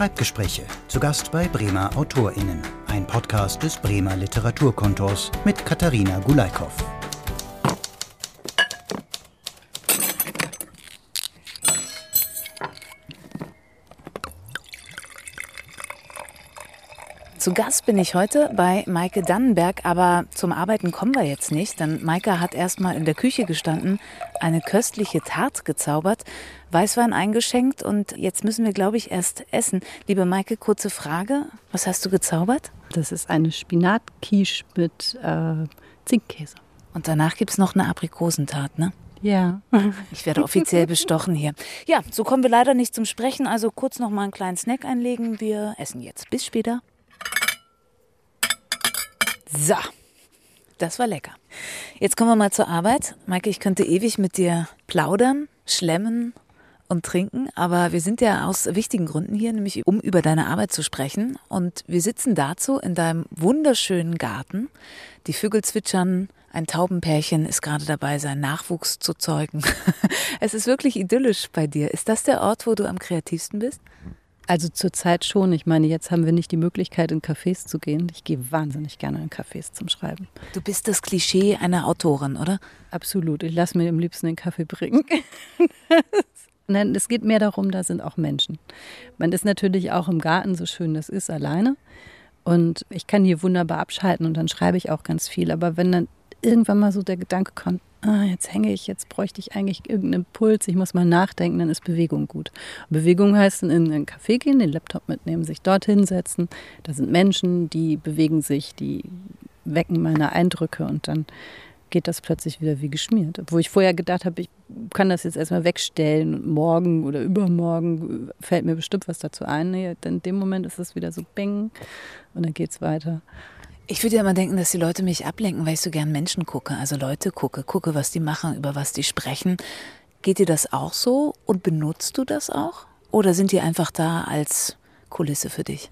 Schreibgespräche. Zu Gast bei Bremer AutorInnen. Ein Podcast des Bremer Literaturkontors mit Katharina Gulaikow. Zu Gast bin ich heute bei Maike Dannenberg, aber zum Arbeiten kommen wir jetzt nicht, denn Maike hat erstmal in der Küche gestanden, eine köstliche Tarte gezaubert, Weißwein eingeschenkt und jetzt müssen wir, glaube ich, erst essen. Liebe Maike, kurze Frage, was hast du gezaubert? Das ist eine Spinatquiche mit äh, Zinkkäse. Und danach gibt es noch eine Aprikosentat, ne? Ja. Ich werde offiziell bestochen hier. Ja, so kommen wir leider nicht zum Sprechen, also kurz noch mal einen kleinen Snack einlegen. Wir essen jetzt. Bis später. So, das war lecker. Jetzt kommen wir mal zur Arbeit. Maike, ich könnte ewig mit dir plaudern, schlemmen und trinken, aber wir sind ja aus wichtigen Gründen hier, nämlich um über deine Arbeit zu sprechen. Und wir sitzen dazu in deinem wunderschönen Garten. Die Vögel zwitschern, ein Taubenpärchen ist gerade dabei, seinen Nachwuchs zu zeugen. Es ist wirklich idyllisch bei dir. Ist das der Ort, wo du am kreativsten bist? Also zurzeit schon. Ich meine, jetzt haben wir nicht die Möglichkeit, in Cafés zu gehen. Ich gehe wahnsinnig gerne in Cafés zum Schreiben. Du bist das Klischee einer Autorin, oder? Absolut. Ich lasse mir am liebsten den Kaffee bringen. Nein, es geht mehr darum, da sind auch Menschen. Man ist natürlich auch im Garten, so schön das ist, alleine. Und ich kann hier wunderbar abschalten und dann schreibe ich auch ganz viel. Aber wenn dann irgendwann mal so der Gedanke kommt, ah, jetzt hänge ich, jetzt bräuchte ich eigentlich irgendeinen Impuls, ich muss mal nachdenken, dann ist Bewegung gut. Bewegung heißt in einen Café gehen, den Laptop mitnehmen, sich dort hinsetzen. Da sind Menschen, die bewegen sich, die wecken meine Eindrücke und dann geht das plötzlich wieder wie geschmiert. Wo ich vorher gedacht habe, ich kann das jetzt erstmal wegstellen und morgen oder übermorgen fällt mir bestimmt was dazu ein. Nee, in dem Moment ist es wieder so bing und dann geht es weiter. Ich würde ja immer denken, dass die Leute mich ablenken, weil ich so gern Menschen gucke. Also Leute gucke, gucke, was die machen, über was die sprechen. Geht dir das auch so und benutzt du das auch? Oder sind die einfach da als Kulisse für dich?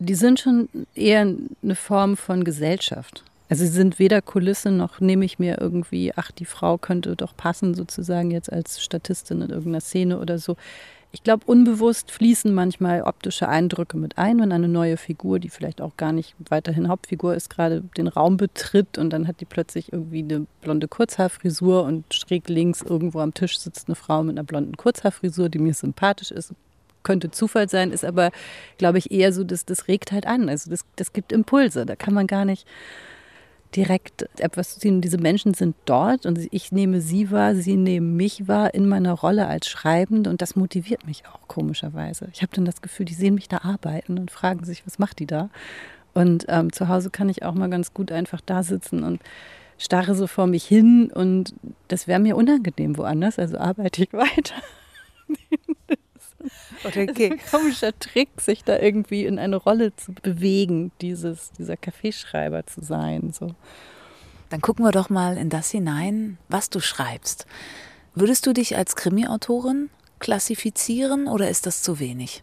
Die sind schon eher eine Form von Gesellschaft. Also sie sind weder Kulisse noch nehme ich mir irgendwie, ach, die Frau könnte doch passen, sozusagen jetzt als Statistin in irgendeiner Szene oder so. Ich glaube, unbewusst fließen manchmal optische Eindrücke mit ein, wenn eine neue Figur, die vielleicht auch gar nicht weiterhin Hauptfigur ist, gerade den Raum betritt und dann hat die plötzlich irgendwie eine blonde Kurzhaarfrisur und schräg links irgendwo am Tisch sitzt eine Frau mit einer blonden Kurzhaarfrisur, die mir sympathisch ist. Könnte Zufall sein, ist aber, glaube ich, eher so, dass das regt halt an. Also das, das gibt Impulse. Da kann man gar nicht direkt etwas zu ziehen. Diese Menschen sind dort und ich nehme sie wahr, sie nehmen mich wahr in meiner Rolle als Schreibende und das motiviert mich auch komischerweise. Ich habe dann das Gefühl, die sehen mich da arbeiten und fragen sich, was macht die da? Und ähm, zu Hause kann ich auch mal ganz gut einfach da sitzen und starre so vor mich hin und das wäre mir unangenehm woanders, also arbeite ich weiter. Okay. Ist ein komischer Trick, sich da irgendwie in eine Rolle zu bewegen, dieses, dieser Kaffeeschreiber zu sein. So. Dann gucken wir doch mal in das hinein, was du schreibst. Würdest du dich als Krimi-Autorin klassifizieren oder ist das zu wenig?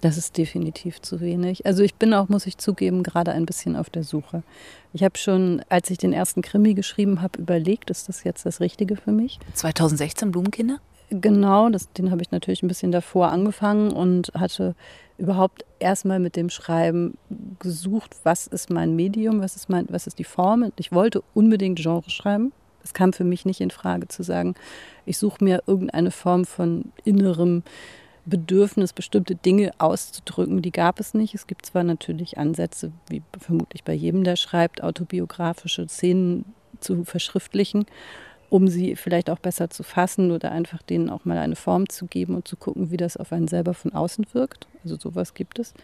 Das ist definitiv zu wenig. Also ich bin auch, muss ich zugeben, gerade ein bisschen auf der Suche. Ich habe schon, als ich den ersten Krimi geschrieben habe, überlegt, ist das jetzt das Richtige für mich? 2016 Blumenkinder? Genau, das, den habe ich natürlich ein bisschen davor angefangen und hatte überhaupt erstmal mit dem Schreiben gesucht, was ist mein Medium, was ist, mein, was ist die Form. Ich wollte unbedingt Genre schreiben. Es kam für mich nicht in Frage zu sagen, ich suche mir irgendeine Form von innerem Bedürfnis, bestimmte Dinge auszudrücken. Die gab es nicht. Es gibt zwar natürlich Ansätze, wie vermutlich bei jedem, der schreibt, autobiografische Szenen zu verschriftlichen um sie vielleicht auch besser zu fassen oder einfach denen auch mal eine Form zu geben und zu gucken, wie das auf einen selber von außen wirkt. Also sowas gibt es.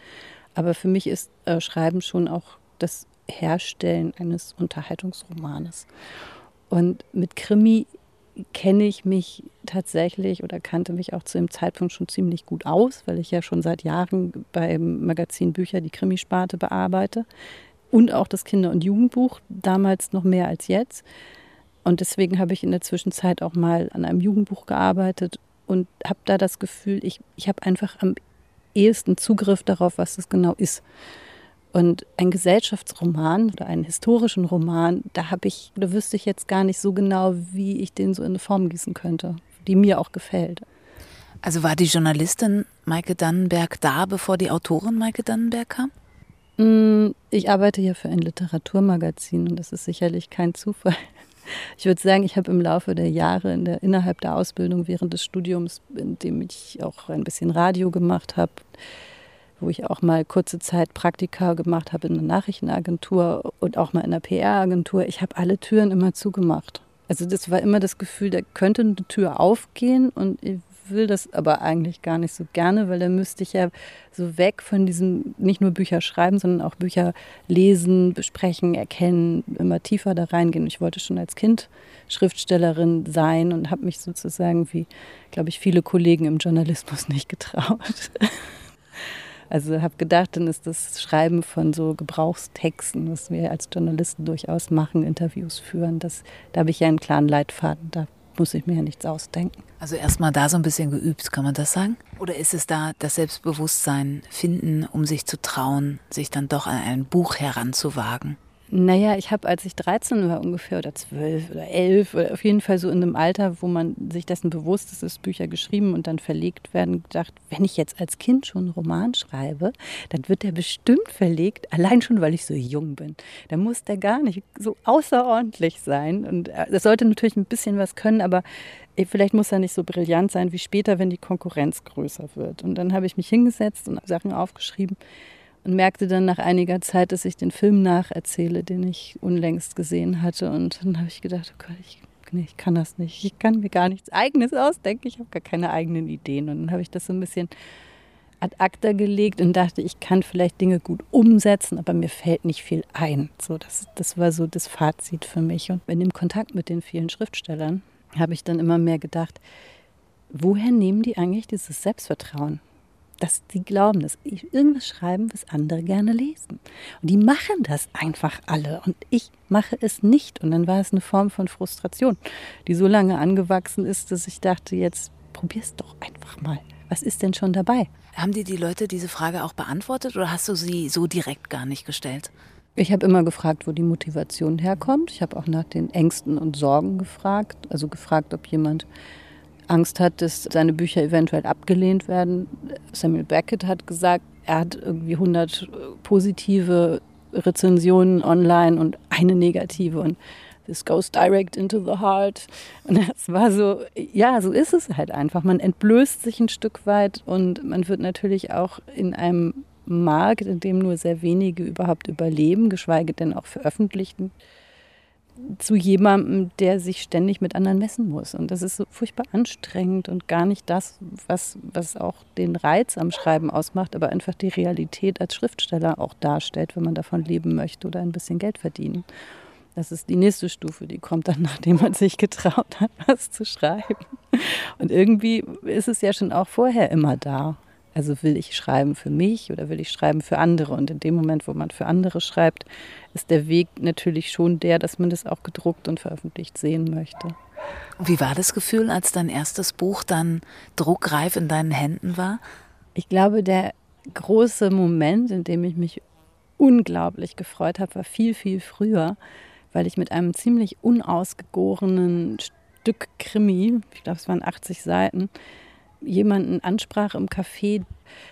Aber für mich ist äh, Schreiben schon auch das Herstellen eines Unterhaltungsromanes. Und mit Krimi kenne ich mich tatsächlich oder kannte mich auch zu dem Zeitpunkt schon ziemlich gut aus, weil ich ja schon seit Jahren beim Magazin Bücher die Krimisparte bearbeite und auch das Kinder- und Jugendbuch, damals noch mehr als jetzt. Und deswegen habe ich in der Zwischenzeit auch mal an einem Jugendbuch gearbeitet und habe da das Gefühl, ich, ich habe einfach am ehesten Zugriff darauf, was das genau ist. Und ein Gesellschaftsroman oder einen historischen Roman, da habe ich, da wüsste ich jetzt gar nicht so genau, wie ich den so in eine Form gießen könnte, die mir auch gefällt. Also war die Journalistin Maike Dannenberg da, bevor die Autorin Maike Dannenberg kam? Mm, ich arbeite ja für ein Literaturmagazin und das ist sicherlich kein Zufall. Ich würde sagen, ich habe im Laufe der Jahre in der, innerhalb der Ausbildung während des Studiums, in dem ich auch ein bisschen Radio gemacht habe, wo ich auch mal kurze Zeit Praktika gemacht habe in einer Nachrichtenagentur und auch mal in einer PR-Agentur. Ich habe alle Türen immer zugemacht. Also das war immer das Gefühl, da könnte eine Tür aufgehen und will das aber eigentlich gar nicht so gerne, weil dann müsste ich ja so weg von diesem, nicht nur Bücher schreiben, sondern auch Bücher lesen, besprechen, erkennen, immer tiefer da reingehen. Ich wollte schon als Kind Schriftstellerin sein und habe mich sozusagen, wie, glaube ich, viele Kollegen im Journalismus nicht getraut. Also habe gedacht, dann ist das Schreiben von so Gebrauchstexten, was wir als Journalisten durchaus machen, Interviews führen, das, da habe ich ja einen klaren Leitfaden, da muss ich mir ja nichts ausdenken. Also erstmal da so ein bisschen geübt, kann man das sagen? Oder ist es da das Selbstbewusstsein finden, um sich zu trauen, sich dann doch an ein Buch heranzuwagen? Naja, ich habe, als ich 13 war ungefähr oder 12 oder 11 oder auf jeden Fall so in einem Alter, wo man sich dessen bewusst ist, dass Bücher geschrieben und dann verlegt werden, gedacht, wenn ich jetzt als Kind schon einen Roman schreibe, dann wird der bestimmt verlegt, allein schon, weil ich so jung bin. Dann muss der gar nicht so außerordentlich sein. Und äh, das sollte natürlich ein bisschen was können, aber äh, vielleicht muss er nicht so brillant sein wie später, wenn die Konkurrenz größer wird. Und dann habe ich mich hingesetzt und Sachen aufgeschrieben und merkte dann nach einiger Zeit, dass ich den Film nacherzähle, den ich unlängst gesehen hatte. Und dann habe ich gedacht, oh Gott, ich, nee, ich kann das nicht. Ich kann mir gar nichts Eigenes ausdenken. Ich habe gar keine eigenen Ideen. Und dann habe ich das so ein bisschen ad acta gelegt und dachte, ich kann vielleicht Dinge gut umsetzen, aber mir fällt nicht viel ein. So, das, das war so das Fazit für mich. Und in dem Kontakt mit den vielen Schriftstellern habe ich dann immer mehr gedacht, woher nehmen die eigentlich dieses Selbstvertrauen? Dass sie glauben, dass ich irgendwas schreiben, was andere gerne lesen. Und die machen das einfach alle und ich mache es nicht. Und dann war es eine Form von Frustration, die so lange angewachsen ist, dass ich dachte, jetzt probier's doch einfach mal. Was ist denn schon dabei? Haben dir die Leute diese Frage auch beantwortet oder hast du sie so direkt gar nicht gestellt? Ich habe immer gefragt, wo die Motivation herkommt. Ich habe auch nach den Ängsten und Sorgen gefragt. Also gefragt, ob jemand Angst hat, dass seine Bücher eventuell abgelehnt werden. Samuel Beckett hat gesagt, er hat irgendwie 100 positive Rezensionen online und eine negative und this goes direct into the heart. Und das war so, ja, so ist es halt einfach. Man entblößt sich ein Stück weit und man wird natürlich auch in einem Markt, in dem nur sehr wenige überhaupt überleben, geschweige denn auch veröffentlichen, zu jemandem, der sich ständig mit anderen messen muss. Und das ist so furchtbar anstrengend und gar nicht das, was, was auch den Reiz am Schreiben ausmacht, aber einfach die Realität als Schriftsteller auch darstellt, wenn man davon leben möchte oder ein bisschen Geld verdienen. Das ist die nächste Stufe, die kommt dann, nachdem man sich getraut hat, was zu schreiben. Und irgendwie ist es ja schon auch vorher immer da. Also will ich schreiben für mich oder will ich schreiben für andere? Und in dem Moment, wo man für andere schreibt, ist der Weg natürlich schon der, dass man das auch gedruckt und veröffentlicht sehen möchte. Wie war das Gefühl, als dein erstes Buch dann druckreif in deinen Händen war? Ich glaube, der große Moment, in dem ich mich unglaublich gefreut habe, war viel, viel früher, weil ich mit einem ziemlich unausgegorenen Stück Krimi, ich glaube, es waren 80 Seiten, jemanden ansprach im Café.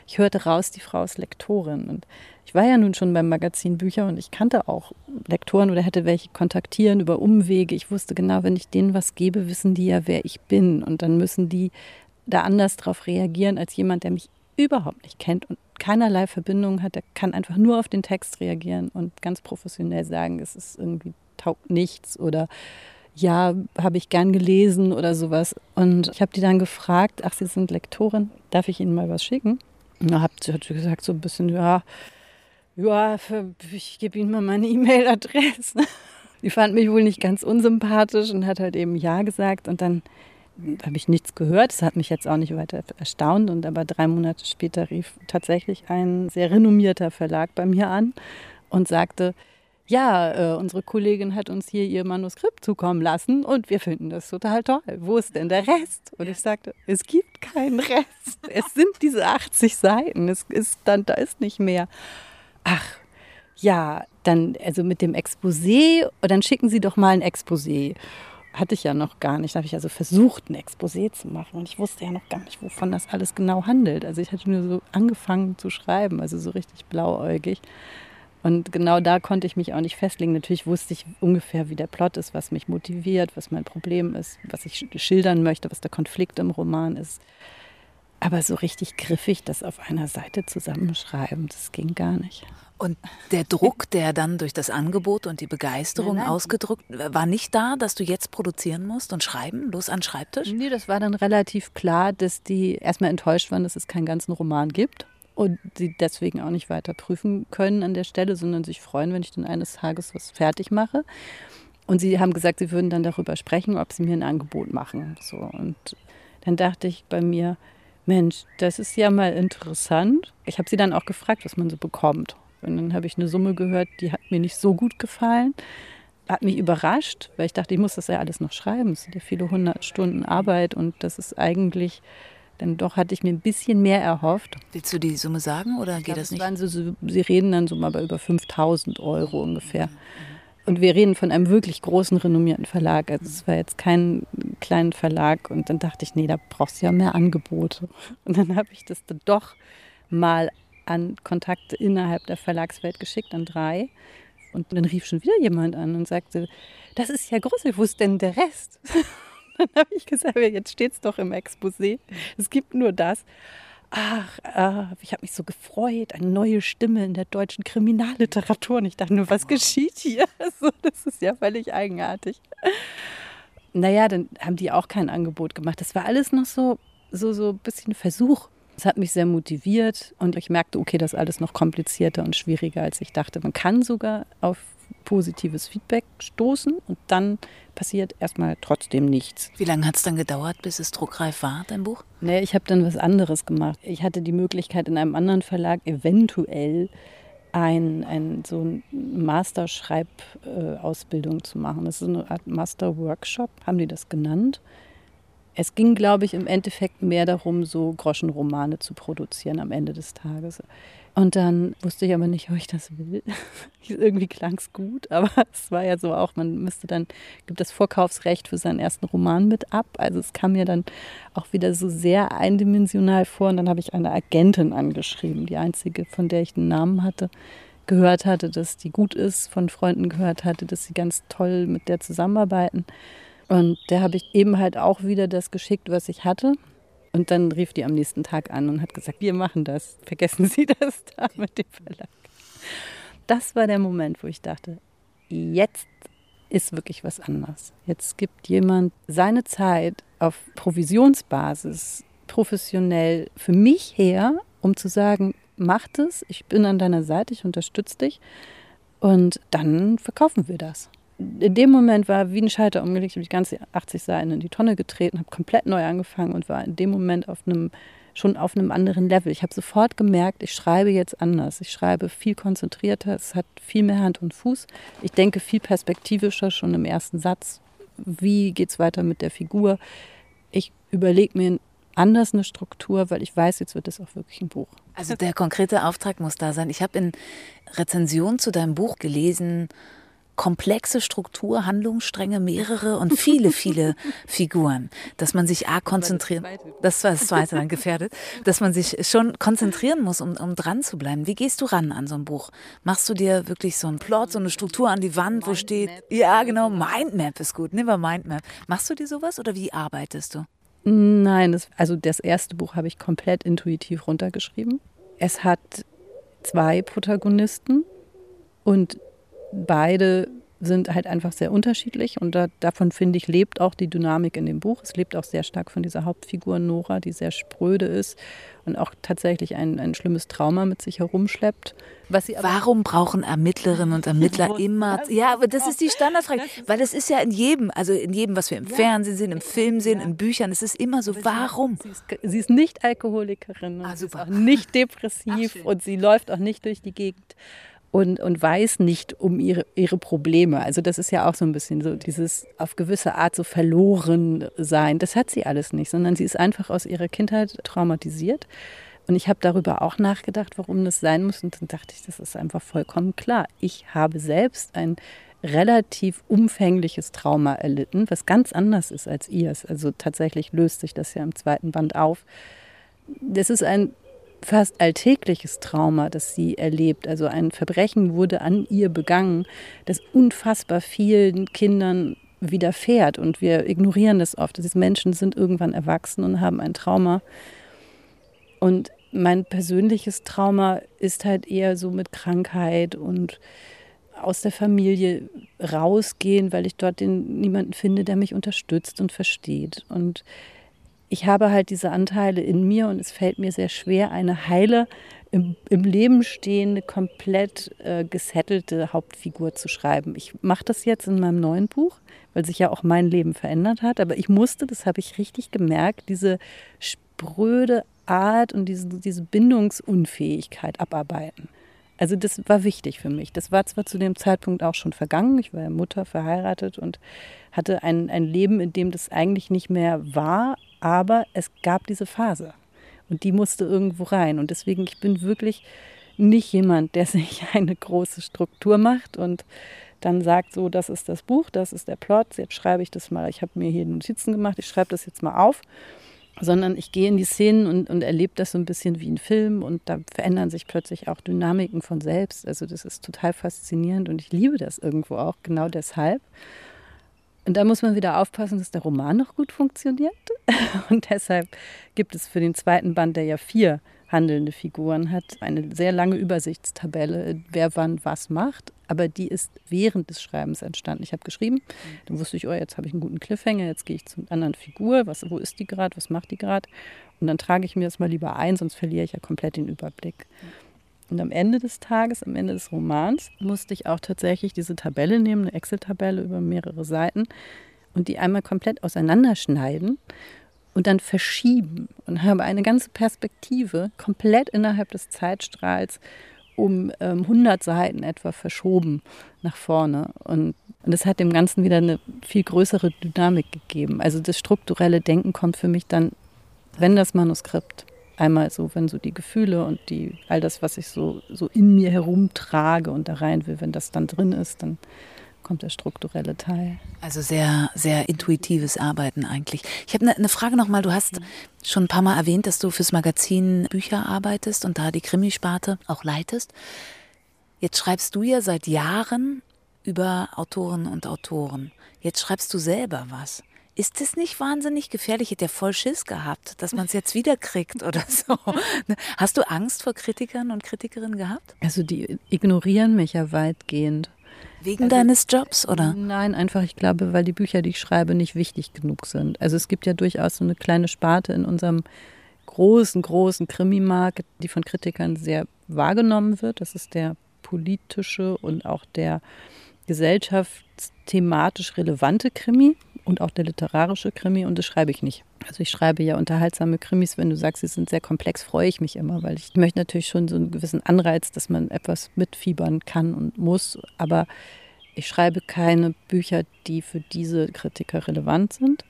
Ich hörte raus, die Frau ist Lektorin. Und ich war ja nun schon beim Magazin Bücher und ich kannte auch Lektoren oder hätte welche kontaktieren über Umwege. Ich wusste genau, wenn ich denen was gebe, wissen die ja, wer ich bin. Und dann müssen die da anders drauf reagieren als jemand, der mich überhaupt nicht kennt und keinerlei Verbindung hat. Der kann einfach nur auf den Text reagieren und ganz professionell sagen, es ist irgendwie taugt nichts oder ja, habe ich gern gelesen oder sowas. Und ich habe die dann gefragt, ach, Sie sind Lektorin, darf ich Ihnen mal was schicken? Und da hat sie gesagt, so ein bisschen, ja, ja, ich gebe Ihnen mal meine E-Mail-Adresse. Die fand mich wohl nicht ganz unsympathisch und hat halt eben Ja gesagt. Und dann habe ich nichts gehört. Das hat mich jetzt auch nicht weiter erstaunt. Und aber drei Monate später rief tatsächlich ein sehr renommierter Verlag bei mir an und sagte, ja, äh, unsere Kollegin hat uns hier ihr Manuskript zukommen lassen und wir finden das total toll. Wo ist denn der Rest? Und ich sagte, es gibt keinen Rest. Es sind diese 80 Seiten. Es ist dann, da ist nicht mehr. Ach, ja, dann, also mit dem Exposé, dann schicken Sie doch mal ein Exposé. hatte ich ja noch gar nicht. Da habe ich also versucht, ein Exposé zu machen. Und ich wusste ja noch gar nicht, wovon das alles genau handelt. Also ich hatte nur so angefangen zu schreiben, also so richtig blauäugig. Und genau da konnte ich mich auch nicht festlegen. Natürlich wusste ich ungefähr, wie der Plot ist, was mich motiviert, was mein Problem ist, was ich schildern möchte, was der Konflikt im Roman ist. Aber so richtig griffig das auf einer Seite zusammenschreiben, das ging gar nicht. Und der Druck, der dann durch das Angebot und die Begeisterung nein, nein. ausgedrückt war nicht da, dass du jetzt produzieren musst und schreiben, los an Schreibtisch? Nee, das war dann relativ klar, dass die erstmal enttäuscht waren, dass es keinen ganzen Roman gibt und sie deswegen auch nicht weiter prüfen können an der Stelle, sondern sich freuen, wenn ich dann eines Tages was fertig mache. Und sie haben gesagt, sie würden dann darüber sprechen, ob sie mir ein Angebot machen. So und dann dachte ich bei mir, Mensch, das ist ja mal interessant. Ich habe sie dann auch gefragt, was man so bekommt. Und dann habe ich eine Summe gehört, die hat mir nicht so gut gefallen. Hat mich überrascht, weil ich dachte, ich muss das ja alles noch schreiben. Es sind ja viele hundert Stunden Arbeit und das ist eigentlich, dann doch hatte ich mir ein bisschen mehr erhofft. Willst du die Summe sagen oder geht glaub, das nicht? So, so, sie reden dann so mal bei über 5000 Euro ungefähr. Und wir reden von einem wirklich großen, renommierten Verlag. Also es war jetzt kein kleiner Verlag. Und dann dachte ich, nee, da brauchst du ja mehr Angebote. Und dann habe ich das dann doch mal an Kontakte innerhalb der Verlagswelt geschickt, an drei. Und dann rief schon wieder jemand an und sagte, das ist ja groß, wo ist denn der Rest? dann habe ich gesagt, jetzt steht es doch im Exposé. Es gibt nur das. Ach, äh, ich habe mich so gefreut, eine neue Stimme in der deutschen Kriminalliteratur. Und ich dachte nur, was geschieht hier? So, das ist ja völlig eigenartig. Naja, dann haben die auch kein Angebot gemacht. Das war alles noch so, so, so ein bisschen Versuch. Es hat mich sehr motiviert und ich merkte, okay, das ist alles noch komplizierter und schwieriger, als ich dachte. Man kann sogar auf positives Feedback stoßen und dann passiert erstmal trotzdem nichts. Wie lange hat es dann gedauert, bis es druckreif war, dein Buch? Nee, ich habe dann was anderes gemacht. Ich hatte die Möglichkeit, in einem anderen Verlag eventuell ein, ein so eine Master-Schreibausbildung äh, zu machen. Das ist eine Art Master-Workshop, haben die das genannt. Es ging, glaube ich, im Endeffekt mehr darum, so Groschenromane zu produzieren am Ende des Tages. Und dann wusste ich aber nicht, ob ich das will. Irgendwie klang es gut, aber es war ja so auch, man müsste dann, gibt das Vorkaufsrecht für seinen ersten Roman mit ab. Also es kam mir dann auch wieder so sehr eindimensional vor. Und dann habe ich eine Agentin angeschrieben, die einzige, von der ich den Namen hatte, gehört hatte, dass die gut ist, von Freunden gehört hatte, dass sie ganz toll mit der zusammenarbeiten. Und der habe ich eben halt auch wieder das geschickt, was ich hatte. Und dann rief die am nächsten Tag an und hat gesagt, wir machen das. Vergessen Sie das da mit dem Verlag. Das war der Moment, wo ich dachte, jetzt ist wirklich was anderes. Jetzt gibt jemand seine Zeit auf Provisionsbasis professionell für mich her, um zu sagen, mach das, ich bin an deiner Seite, ich unterstütze dich und dann verkaufen wir das in dem Moment war wie ein Schalter umgelegt, ich habe die ganze 80 Seiten in die Tonne getreten, habe komplett neu angefangen und war in dem Moment auf einem schon auf einem anderen Level. Ich habe sofort gemerkt, ich schreibe jetzt anders. Ich schreibe viel konzentrierter, es hat viel mehr Hand und Fuß. Ich denke viel perspektivischer schon im ersten Satz. Wie geht es weiter mit der Figur? Ich überlege mir anders eine Struktur, weil ich weiß, jetzt wird es auch wirklich ein Buch. Also der konkrete Auftrag muss da sein. Ich habe in Rezension zu deinem Buch gelesen, komplexe Struktur, Handlungsstränge, mehrere und viele, viele Figuren, dass man sich a konzentrieren, das war das zweite dann gefährdet, dass man sich schon konzentrieren muss, um, um dran zu bleiben. Wie gehst du ran an so ein Buch? Machst du dir wirklich so einen Plot, so eine Struktur an die Wand, wo steht, ja genau, Mindmap ist gut, nimm mal Mindmap. Machst du dir sowas oder wie arbeitest du? Nein, das, also das erste Buch habe ich komplett intuitiv runtergeschrieben. Es hat zwei Protagonisten und beide sind halt einfach sehr unterschiedlich und da, davon finde ich lebt auch die Dynamik in dem Buch. Es lebt auch sehr stark von dieser Hauptfigur Nora, die sehr spröde ist und auch tatsächlich ein, ein schlimmes Trauma mit sich herumschleppt. Warum brauchen Ermittlerinnen und Ermittler immer? Ja, aber das ist die Standardfrage, weil es ist ja in jedem, also in jedem, was wir im Fernsehen sehen, im Film sehen, in Büchern, es ist immer so. Warum? Sie ist, sie ist nicht Alkoholikerin, und ah, auch nicht depressiv Ach, und sie läuft auch nicht durch die Gegend und, und weiß nicht um ihre, ihre Probleme. Also das ist ja auch so ein bisschen so dieses auf gewisse Art so verloren sein. Das hat sie alles nicht, sondern sie ist einfach aus ihrer Kindheit traumatisiert. Und ich habe darüber auch nachgedacht, warum das sein muss. Und dann dachte ich, das ist einfach vollkommen klar. Ich habe selbst ein relativ umfängliches Trauma erlitten, was ganz anders ist als ihrs. Also tatsächlich löst sich das ja im zweiten Band auf. Das ist ein fast alltägliches Trauma, das sie erlebt. Also ein Verbrechen wurde an ihr begangen, das unfassbar vielen Kindern widerfährt. Und wir ignorieren das oft. Diese Menschen sind irgendwann erwachsen und haben ein Trauma. Und mein persönliches Trauma ist halt eher so mit Krankheit und aus der Familie rausgehen, weil ich dort den, niemanden finde, der mich unterstützt und versteht. Und ich habe halt diese Anteile in mir und es fällt mir sehr schwer, eine heile, im, im Leben stehende, komplett äh, gesettelte Hauptfigur zu schreiben. Ich mache das jetzt in meinem neuen Buch, weil sich ja auch mein Leben verändert hat. Aber ich musste, das habe ich richtig gemerkt, diese spröde Art und diese, diese Bindungsunfähigkeit abarbeiten. Also das war wichtig für mich. Das war zwar zu dem Zeitpunkt auch schon vergangen. Ich war ja Mutter, verheiratet und hatte ein, ein Leben, in dem das eigentlich nicht mehr war, aber es gab diese Phase und die musste irgendwo rein. Und deswegen, ich bin wirklich nicht jemand, der sich eine große Struktur macht und dann sagt so, das ist das Buch, das ist der Plot, jetzt schreibe ich das mal, ich habe mir hier Notizen gemacht, ich schreibe das jetzt mal auf sondern ich gehe in die Szenen und, und erlebe das so ein bisschen wie ein Film und da verändern sich plötzlich auch Dynamiken von selbst. Also das ist total faszinierend und ich liebe das irgendwo auch genau deshalb. Und da muss man wieder aufpassen, dass der Roman noch gut funktioniert. Und deshalb gibt es für den zweiten Band, der ja vier handelnde Figuren hat, eine sehr lange Übersichtstabelle, wer wann was macht. Aber die ist während des Schreibens entstanden. Ich habe geschrieben, dann wusste ich, oh, jetzt habe ich einen guten Cliffhanger, jetzt gehe ich zur anderen Figur, was, wo ist die gerade, was macht die gerade? Und dann trage ich mir das mal lieber ein, sonst verliere ich ja komplett den Überblick. Und am Ende des Tages, am Ende des Romans, musste ich auch tatsächlich diese Tabelle nehmen, eine Excel-Tabelle über mehrere Seiten und die einmal komplett auseinanderschneiden und dann verschieben und habe eine ganze Perspektive komplett innerhalb des Zeitstrahls um ähm, 100 Seiten etwa verschoben nach vorne. Und, und das hat dem Ganzen wieder eine viel größere Dynamik gegeben. Also das strukturelle Denken kommt für mich dann, wenn das Manuskript einmal so, wenn so die Gefühle und die, all das, was ich so, so in mir herumtrage und da rein will, wenn das dann drin ist, dann kommt der strukturelle Teil. Also sehr, sehr intuitives Arbeiten eigentlich. Ich habe eine ne Frage nochmal. Du hast mhm. schon ein paar Mal erwähnt, dass du fürs Magazin Bücher arbeitest und da die Krimisparte auch leitest. Jetzt schreibst du ja seit Jahren über Autoren und Autoren. Jetzt schreibst du selber was. Ist das nicht wahnsinnig gefährlich? Ich hätte ja voll Schiss gehabt, dass man es jetzt wieder kriegt oder so. Hast du Angst vor Kritikern und Kritikerinnen gehabt? Also die ignorieren mich ja weitgehend. Wegen also, deines Jobs, oder? Nein, einfach, ich glaube, weil die Bücher, die ich schreibe, nicht wichtig genug sind. Also es gibt ja durchaus so eine kleine Sparte in unserem großen, großen Krimimarkt, die von Kritikern sehr wahrgenommen wird. Das ist der politische und auch der gesellschaftsthematisch relevante Krimi und auch der literarische Krimi und das schreibe ich nicht. Also ich schreibe ja unterhaltsame Krimis, wenn du sagst, sie sind sehr komplex, freue ich mich immer, weil ich möchte natürlich schon so einen gewissen Anreiz, dass man etwas mitfiebern kann und muss, aber ich schreibe keine Bücher, die für diese Kritiker relevant sind.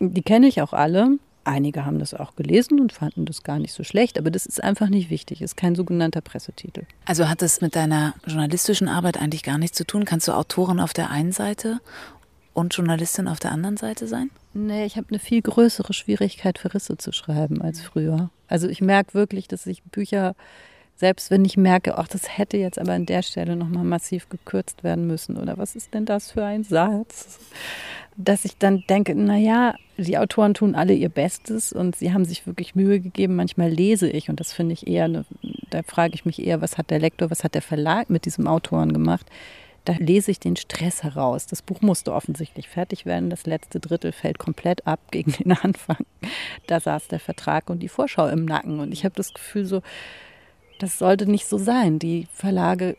Die kenne ich auch alle. Einige haben das auch gelesen und fanden das gar nicht so schlecht, aber das ist einfach nicht wichtig. Ist kein sogenannter Pressetitel. Also hat das mit deiner journalistischen Arbeit eigentlich gar nichts zu tun? Kannst du Autorin auf der einen Seite und Journalistin auf der anderen Seite sein? Nee, ich habe eine viel größere Schwierigkeit, Verrisse zu schreiben als früher. Also ich merke wirklich, dass ich Bücher, selbst wenn ich merke, ach, das hätte jetzt aber an der Stelle nochmal massiv gekürzt werden müssen oder was ist denn das für ein Satz? Dass ich dann denke, naja, die Autoren tun alle ihr Bestes und sie haben sich wirklich Mühe gegeben. Manchmal lese ich und das finde ich eher, eine, da frage ich mich eher, was hat der Lektor, was hat der Verlag mit diesem Autoren gemacht? Da lese ich den Stress heraus. Das Buch musste offensichtlich fertig werden. Das letzte Drittel fällt komplett ab gegen den Anfang. Da saß der Vertrag und die Vorschau im Nacken. Und ich habe das Gefühl, so, das sollte nicht so sein. Die Verlage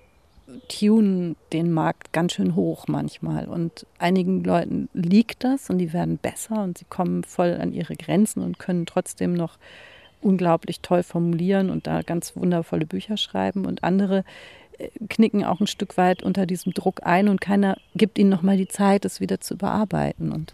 tunen den Markt ganz schön hoch manchmal. Und einigen Leuten liegt das und die werden besser und sie kommen voll an ihre Grenzen und können trotzdem noch unglaublich toll formulieren und da ganz wundervolle Bücher schreiben. Und andere knicken auch ein Stück weit unter diesem Druck ein und keiner gibt ihnen nochmal die Zeit, es wieder zu bearbeiten. Und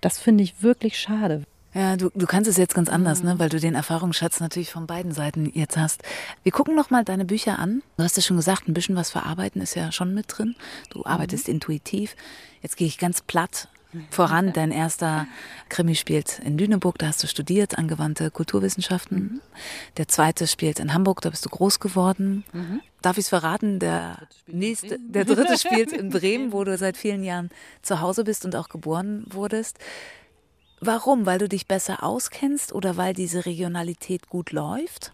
das finde ich wirklich schade. Ja, du, du kannst es jetzt ganz anders, ne? weil du den Erfahrungsschatz natürlich von beiden Seiten jetzt hast. Wir gucken noch mal deine Bücher an. Du hast ja schon gesagt, ein bisschen was verarbeiten ist ja schon mit drin. Du arbeitest mhm. intuitiv. Jetzt gehe ich ganz platt voran. Dein erster Krimi spielt in Lüneburg, da hast du studiert, angewandte Kulturwissenschaften. Mhm. Der zweite spielt in Hamburg, da bist du groß geworden. Mhm. Darf ich es verraten? Der nächste, der dritte spielt in Bremen, wo du seit vielen Jahren zu Hause bist und auch geboren wurdest. Warum? Weil du dich besser auskennst oder weil diese Regionalität gut läuft?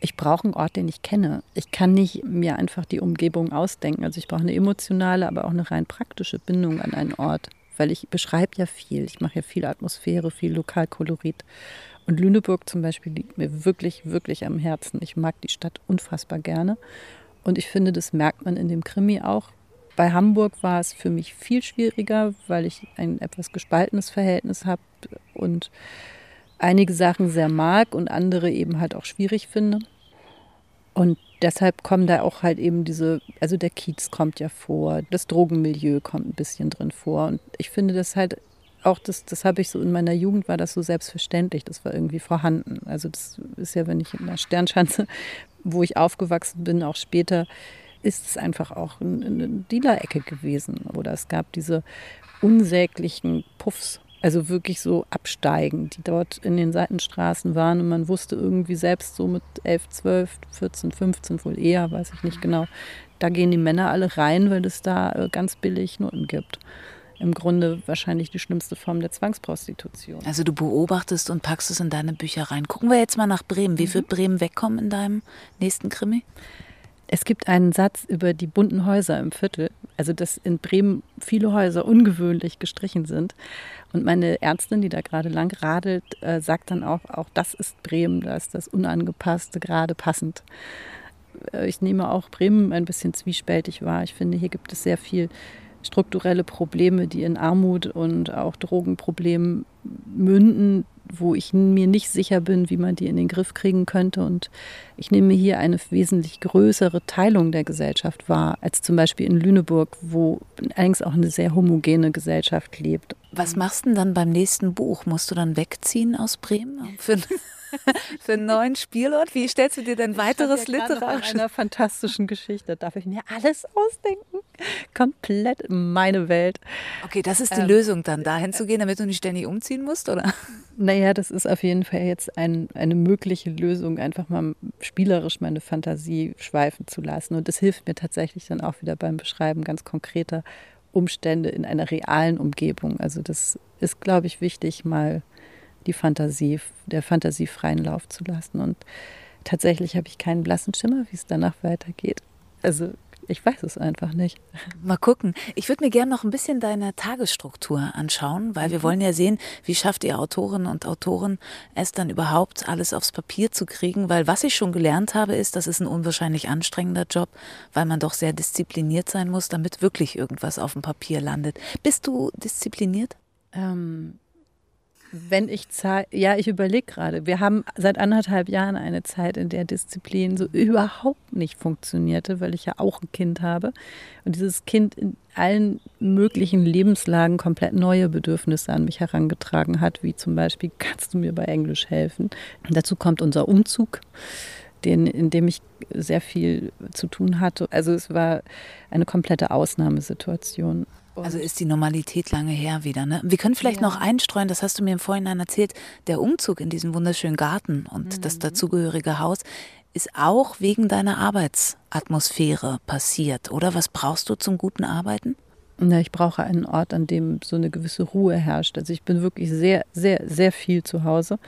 Ich brauche einen Ort, den ich kenne. Ich kann nicht mir einfach die Umgebung ausdenken. Also ich brauche eine emotionale, aber auch eine rein praktische Bindung an einen Ort weil ich beschreibe ja viel. Ich mache ja viel Atmosphäre, viel Lokalkolorit. Und Lüneburg zum Beispiel liegt mir wirklich, wirklich am Herzen. Ich mag die Stadt unfassbar gerne. Und ich finde, das merkt man in dem Krimi auch. Bei Hamburg war es für mich viel schwieriger, weil ich ein etwas gespaltenes Verhältnis habe und einige Sachen sehr mag und andere eben halt auch schwierig finde. Und deshalb kommen da auch halt eben diese, also der Kiez kommt ja vor, das Drogenmilieu kommt ein bisschen drin vor. Und ich finde das halt auch, das, das habe ich so in meiner Jugend war das so selbstverständlich, das war irgendwie vorhanden. Also das ist ja, wenn ich in der Sternschanze, wo ich aufgewachsen bin, auch später, ist es einfach auch eine Dealer-Ecke gewesen. Oder es gab diese unsäglichen Puffs also wirklich so absteigen, die dort in den Seitenstraßen waren. Und man wusste irgendwie selbst so mit 11, 12, 14, 15 wohl eher, weiß ich nicht genau, da gehen die Männer alle rein, weil es da äh, ganz billig Noten gibt. Im Grunde wahrscheinlich die schlimmste Form der Zwangsprostitution. Also du beobachtest und packst es in deine Bücher rein. Gucken wir jetzt mal nach Bremen. Wie mhm. wird Bremen wegkommen in deinem nächsten Krimi? Es gibt einen Satz über die bunten Häuser im Viertel, also dass in Bremen viele Häuser ungewöhnlich gestrichen sind. Und meine Ärztin, die da gerade lang radelt, äh, sagt dann auch, auch das ist Bremen, da ist das Unangepasste gerade passend. Äh, ich nehme auch Bremen ein bisschen zwiespältig wahr. Ich finde, hier gibt es sehr viel strukturelle Probleme, die in Armut und auch Drogenproblemen münden, wo ich mir nicht sicher bin, wie man die in den Griff kriegen könnte. Und ich nehme hier eine wesentlich größere Teilung der Gesellschaft wahr, als zum Beispiel in Lüneburg, wo allerdings auch eine sehr homogene Gesellschaft lebt. Was machst du denn dann beim nächsten Buch? Musst du dann wegziehen aus Bremen? Für für einen neuen Spielort? Wie stellst du dir denn weiteres literarisches? In einer fantastischen Geschichte darf ich mir alles ausdenken. Komplett meine Welt. Okay, das ist die ähm, Lösung dann, dahin zu gehen, damit du nicht ständig umziehen musst, oder? Naja, das ist auf jeden Fall jetzt ein, eine mögliche Lösung, einfach mal spielerisch meine Fantasie schweifen zu lassen. Und das hilft mir tatsächlich dann auch wieder beim Beschreiben ganz konkreter Umstände in einer realen Umgebung. Also das ist, glaube ich, wichtig, mal die Fantasie, der Fantasie freien Lauf zu lassen. Und tatsächlich habe ich keinen blassen Schimmer, wie es danach weitergeht. Also ich weiß es einfach nicht. Mal gucken. Ich würde mir gerne noch ein bisschen deine Tagesstruktur anschauen, weil wir mhm. wollen ja sehen, wie schafft ihr Autorinnen und Autoren es dann überhaupt alles aufs Papier zu kriegen, weil was ich schon gelernt habe, ist, das ist ein unwahrscheinlich anstrengender Job, weil man doch sehr diszipliniert sein muss, damit wirklich irgendwas auf dem Papier landet. Bist du diszipliniert? Ähm, wenn ich Zeit, ja, ich überlege gerade. Wir haben seit anderthalb Jahren eine Zeit, in der Disziplin so überhaupt nicht funktionierte, weil ich ja auch ein Kind habe. Und dieses Kind in allen möglichen Lebenslagen komplett neue Bedürfnisse an mich herangetragen hat, wie zum Beispiel, kannst du mir bei Englisch helfen? Und dazu kommt unser Umzug. Den, in dem ich sehr viel zu tun hatte. Also es war eine komplette Ausnahmesituation. Also ist die Normalität lange her wieder. Ne? Wir können vielleicht ja. noch einstreuen, das hast du mir im Vorhinein erzählt, der Umzug in diesen wunderschönen Garten und mhm. das dazugehörige Haus ist auch wegen deiner Arbeitsatmosphäre passiert, oder? Was brauchst du zum guten Arbeiten? Na, ich brauche einen Ort, an dem so eine gewisse Ruhe herrscht. Also ich bin wirklich sehr, sehr, sehr viel zu Hause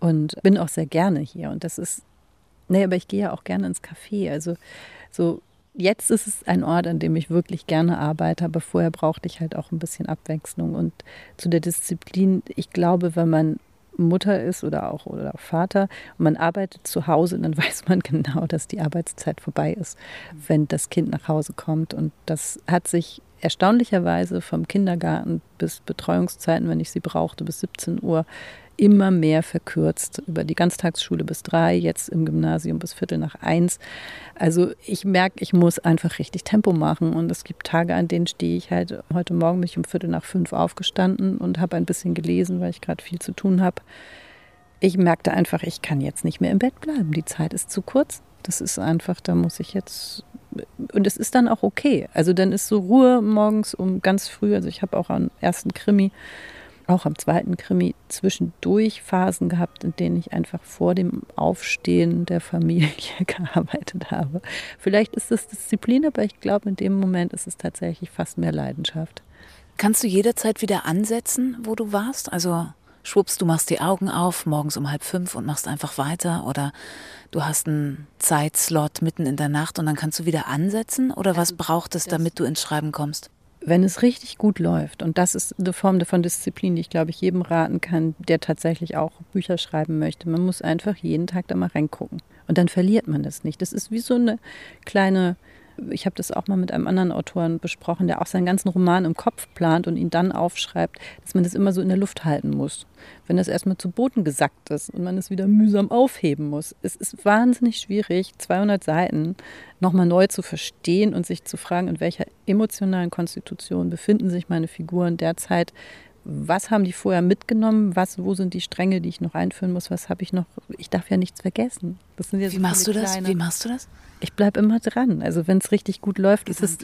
und bin auch sehr gerne hier. Und das ist, nee, aber ich gehe ja auch gerne ins Café. Also so jetzt ist es ein Ort, an dem ich wirklich gerne arbeite, aber vorher brauchte ich halt auch ein bisschen Abwechslung. Und zu der Disziplin, ich glaube, wenn man Mutter ist oder auch oder Vater und man arbeitet zu Hause, dann weiß man genau, dass die Arbeitszeit vorbei ist, wenn das Kind nach Hause kommt. Und das hat sich erstaunlicherweise vom Kindergarten bis Betreuungszeiten, wenn ich sie brauchte, bis 17 Uhr, immer mehr verkürzt. Über die Ganztagsschule bis drei, jetzt im Gymnasium bis Viertel nach eins. Also ich merke, ich muss einfach richtig Tempo machen. Und es gibt Tage, an denen stehe ich halt, heute Morgen bin ich um Viertel nach fünf aufgestanden und habe ein bisschen gelesen, weil ich gerade viel zu tun habe. Ich merkte einfach, ich kann jetzt nicht mehr im Bett bleiben. Die Zeit ist zu kurz. Das ist einfach, da muss ich jetzt und es ist dann auch okay. Also dann ist so Ruhe morgens um ganz früh. Also ich habe auch am ersten Krimi, auch am zweiten Krimi zwischendurch Phasen gehabt, in denen ich einfach vor dem Aufstehen der Familie gearbeitet habe. Vielleicht ist es Disziplin, aber ich glaube, in dem Moment ist es tatsächlich fast mehr Leidenschaft. Kannst du jederzeit wieder ansetzen, wo du warst? Also schwupps, du machst die Augen auf morgens um halb fünf und machst einfach weiter oder du hast einen Zeitslot mitten in der Nacht und dann kannst du wieder ansetzen oder was braucht es, damit du ins Schreiben kommst? Wenn es richtig gut läuft, und das ist eine Form von Disziplin, die ich glaube ich jedem raten kann, der tatsächlich auch Bücher schreiben möchte. Man muss einfach jeden Tag da mal reingucken. Und dann verliert man das nicht. Das ist wie so eine kleine ich habe das auch mal mit einem anderen Autoren besprochen, der auch seinen ganzen Roman im Kopf plant und ihn dann aufschreibt, dass man das immer so in der Luft halten muss. Wenn das erstmal zu Boden gesackt ist und man es wieder mühsam aufheben muss. Es ist wahnsinnig schwierig, 200 Seiten nochmal neu zu verstehen und sich zu fragen, in welcher emotionalen Konstitution befinden sich meine Figuren derzeit, was haben die vorher mitgenommen? Was, wo sind die Stränge, die ich noch einführen muss? Was habe ich noch? Ich darf ja nichts vergessen. Wie machst du das? Wie machst du das? Ich bleibe immer dran. Also wenn es richtig gut läuft, ist es.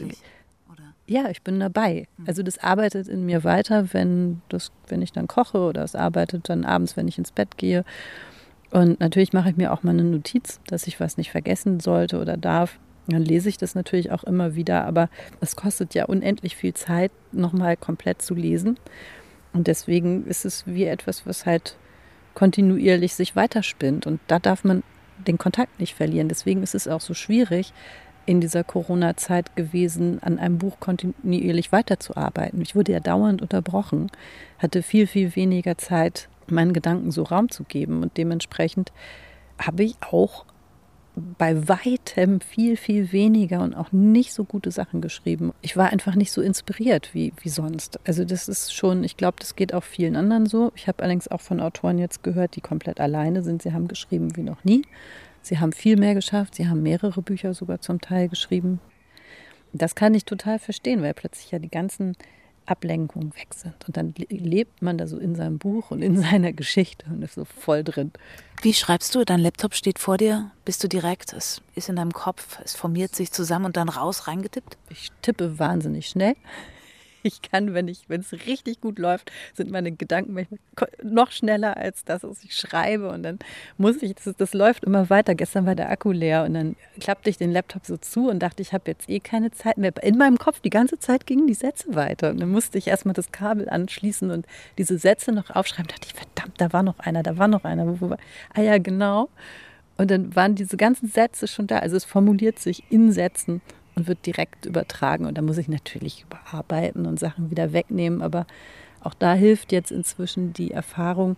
Ja, ich bin dabei. Hm. Also das arbeitet in mir weiter, wenn, das, wenn ich dann koche oder es arbeitet dann abends, wenn ich ins Bett gehe. Und natürlich mache ich mir auch mal eine Notiz, dass ich was nicht vergessen sollte oder darf. Dann lese ich das natürlich auch immer wieder, aber es kostet ja unendlich viel Zeit, nochmal komplett zu lesen. Und deswegen ist es wie etwas, was halt kontinuierlich sich weiterspinnt. Und da darf man den Kontakt nicht verlieren. Deswegen ist es auch so schwierig, in dieser Corona-Zeit gewesen, an einem Buch kontinuierlich weiterzuarbeiten. Ich wurde ja dauernd unterbrochen, hatte viel, viel weniger Zeit, meinen Gedanken so Raum zu geben. Und dementsprechend habe ich auch bei weitem viel, viel weniger und auch nicht so gute Sachen geschrieben. Ich war einfach nicht so inspiriert wie, wie sonst. Also das ist schon, ich glaube, das geht auch vielen anderen so. Ich habe allerdings auch von Autoren jetzt gehört, die komplett alleine sind. Sie haben geschrieben wie noch nie. Sie haben viel mehr geschafft. Sie haben mehrere Bücher sogar zum Teil geschrieben. Das kann ich total verstehen, weil plötzlich ja die ganzen Ablenkungen weg sind. Und dann lebt man da so in seinem Buch und in seiner Geschichte und ist so voll drin. Wie schreibst du? Dein Laptop steht vor dir, bist du direkt, es ist in deinem Kopf, es formiert sich zusammen und dann raus reingetippt? Ich tippe wahnsinnig schnell. Ich kann, wenn ich, wenn es richtig gut läuft, sind meine Gedanken noch schneller als das, was ich schreibe. Und dann muss ich, das, das läuft immer weiter. Gestern war der Akku leer und dann klappte ich den Laptop so zu und dachte, ich habe jetzt eh keine Zeit mehr. In meinem Kopf die ganze Zeit gingen die Sätze weiter. Und dann musste ich erstmal das Kabel anschließen und diese Sätze noch aufschreiben. Da dachte ich, verdammt, da war noch einer, da war noch einer. Ah ja, genau. Und dann waren diese ganzen Sätze schon da. Also es formuliert sich in Sätzen und wird direkt übertragen. Und da muss ich natürlich überarbeiten und Sachen wieder wegnehmen. Aber auch da hilft jetzt inzwischen die Erfahrung,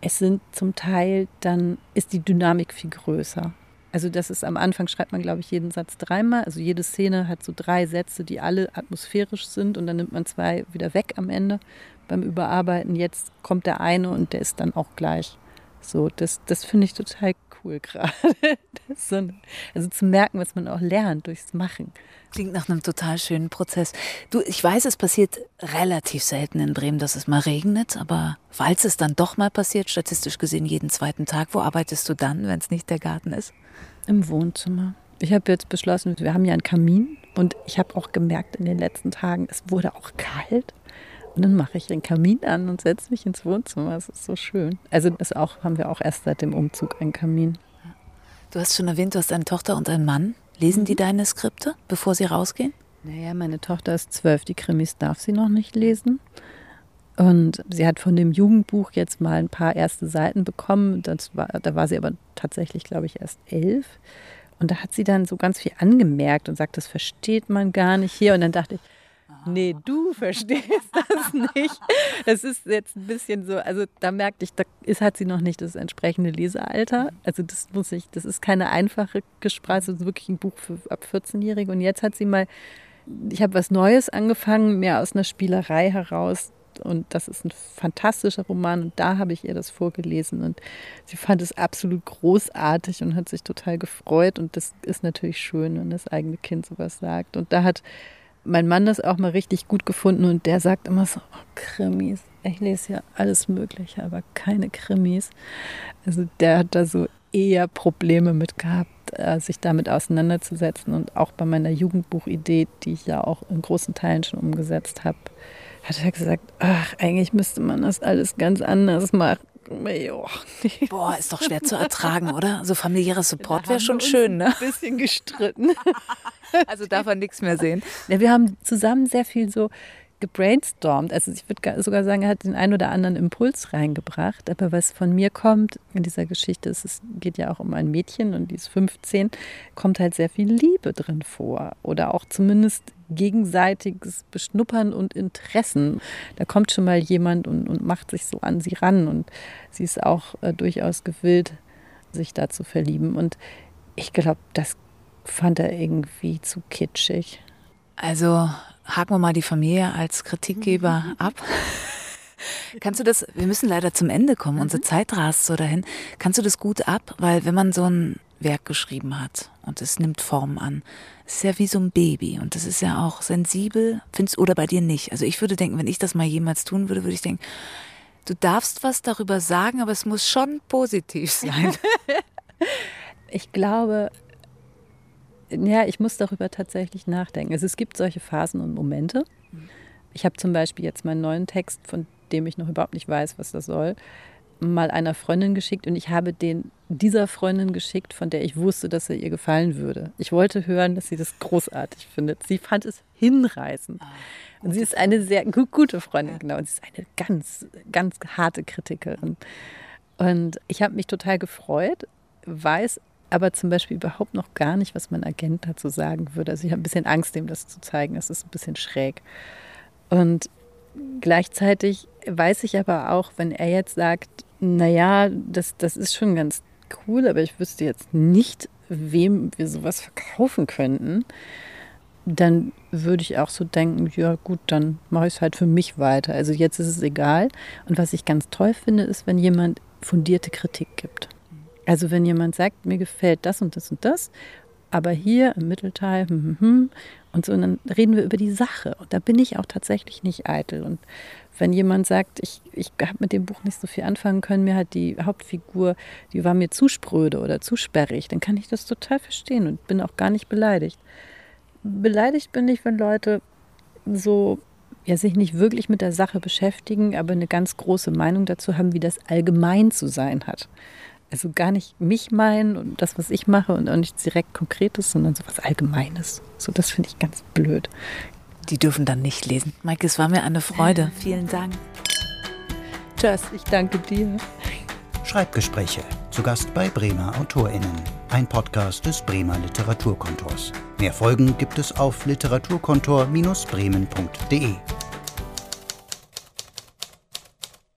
es sind zum Teil, dann ist die Dynamik viel größer. Also das ist am Anfang schreibt man, glaube ich, jeden Satz dreimal. Also jede Szene hat so drei Sätze, die alle atmosphärisch sind und dann nimmt man zwei wieder weg am Ende beim Überarbeiten. Jetzt kommt der eine und der ist dann auch gleich. So, das, das finde ich total cool gerade. So also zu merken, was man auch lernt durchs Machen. Klingt nach einem total schönen Prozess. Du, ich weiß, es passiert relativ selten in Bremen, dass es mal regnet, aber falls es dann doch mal passiert, statistisch gesehen jeden zweiten Tag, wo arbeitest du dann, wenn es nicht der Garten ist? Im Wohnzimmer. Ich habe jetzt beschlossen, wir haben ja einen Kamin und ich habe auch gemerkt in den letzten Tagen, es wurde auch kalt. Und dann mache ich den Kamin an und setze mich ins Wohnzimmer. Das ist so schön. Also das auch, haben wir auch erst seit dem Umzug einen Kamin. Du hast schon erwähnt, du hast eine Tochter und einen Mann. Lesen die mhm. deine Skripte, bevor sie rausgehen? Naja, meine Tochter ist zwölf, die Krimis darf sie noch nicht lesen. Und sie hat von dem Jugendbuch jetzt mal ein paar erste Seiten bekommen. War, da war sie aber tatsächlich, glaube ich, erst elf. Und da hat sie dann so ganz viel angemerkt und sagt, das versteht man gar nicht hier. Und dann dachte ich, nee, du verstehst das nicht. Das ist jetzt ein bisschen so, also da merkte ich, da ist, hat sie noch nicht das entsprechende Lesealter. Also das muss ich, das ist keine einfache Sprache, das ist wirklich ein Buch für ab 14-Jährige. Und jetzt hat sie mal ich habe was Neues angefangen, mehr aus einer Spielerei heraus. Und das ist ein fantastischer Roman. Und da habe ich ihr das vorgelesen. Und sie fand es absolut großartig und hat sich total gefreut. Und das ist natürlich schön, wenn das eigene Kind sowas sagt. Und da hat mein Mann das auch mal richtig gut gefunden. Und der sagt immer so: oh, Krimis. Ich lese ja alles Mögliche, aber keine Krimis. Also der hat da so eher Probleme mit gehabt äh, sich damit auseinanderzusetzen. Und auch bei meiner Jugendbuchidee, die ich ja auch in großen Teilen schon umgesetzt habe, hat er gesagt, ach, eigentlich müsste man das alles ganz anders machen. Boah, ist doch schwer zu ertragen, oder? So familiärer Support wäre schon schön, ne? Ein bisschen gestritten. Also darf er nichts mehr sehen. Ja, wir haben zusammen sehr viel so gebrainstormt. Also ich würde sogar sagen, er hat den einen oder anderen Impuls reingebracht. Aber was von mir kommt in dieser Geschichte, ist, es geht ja auch um ein Mädchen und die ist 15, kommt halt sehr viel Liebe drin vor. Oder auch zumindest gegenseitiges Beschnuppern und Interessen. Da kommt schon mal jemand und, und macht sich so an sie ran. Und sie ist auch äh, durchaus gewillt, sich da zu verlieben. Und ich glaube, das fand er irgendwie zu kitschig. Also haken wir mal die Familie als Kritikgeber ab. Kannst du das, wir müssen leider zum Ende kommen, unsere mhm. Zeit rast so dahin. Kannst du das gut ab? Weil wenn man so ein Werk geschrieben hat und es nimmt Form an, es ist ja wie so ein Baby und das ist ja auch sensibel, findest oder bei dir nicht. Also ich würde denken, wenn ich das mal jemals tun würde, würde ich denken, du darfst was darüber sagen, aber es muss schon positiv sein. ich glaube, ja, ich muss darüber tatsächlich nachdenken. Also es gibt solche Phasen und Momente. Ich habe zum Beispiel jetzt meinen neuen Text, von dem ich noch überhaupt nicht weiß, was das soll, mal einer Freundin geschickt und ich habe den dieser Freundin geschickt, von der ich wusste, dass er ihr gefallen würde. Ich wollte hören, dass sie das großartig findet. Sie fand es hinreißend. Ah, und sie ist eine sehr gute Freundin, genau. Und sie ist eine ganz, ganz harte Kritikerin. Und ich habe mich total gefreut, weiß aber zum Beispiel überhaupt noch gar nicht, was mein Agent dazu sagen würde. Also ich habe ein bisschen Angst, dem das zu zeigen. Das ist ein bisschen schräg. Und gleichzeitig weiß ich aber auch, wenn er jetzt sagt, naja, das, das ist schon ganz cool, aber ich wüsste jetzt nicht, wem wir sowas verkaufen könnten, dann würde ich auch so denken, ja gut, dann mache ich es halt für mich weiter. Also jetzt ist es egal. Und was ich ganz toll finde, ist, wenn jemand fundierte Kritik gibt. Also wenn jemand sagt, mir gefällt das und das und das, aber hier im Mittelteil hm, hm, hm, und so, und dann reden wir über die Sache. Und da bin ich auch tatsächlich nicht eitel. Und wenn jemand sagt, ich, ich habe mit dem Buch nicht so viel anfangen können, mir hat die Hauptfigur, die war mir zu spröde oder zu sperrig, dann kann ich das total verstehen und bin auch gar nicht beleidigt. Beleidigt bin ich, wenn Leute so ja, sich nicht wirklich mit der Sache beschäftigen, aber eine ganz große Meinung dazu haben, wie das allgemein zu sein hat. Also gar nicht mich meinen und das, was ich mache und auch nichts direkt Konkretes, sondern so was Allgemeines. So, das finde ich ganz blöd. Die dürfen dann nicht lesen. Maike, es war mir eine Freude. Vielen Dank. Tschüss, ich danke dir. Schreibgespräche. Zu Gast bei Bremer AutorInnen. Ein Podcast des Bremer Literaturkontors. Mehr Folgen gibt es auf literaturkontor-bremen.de.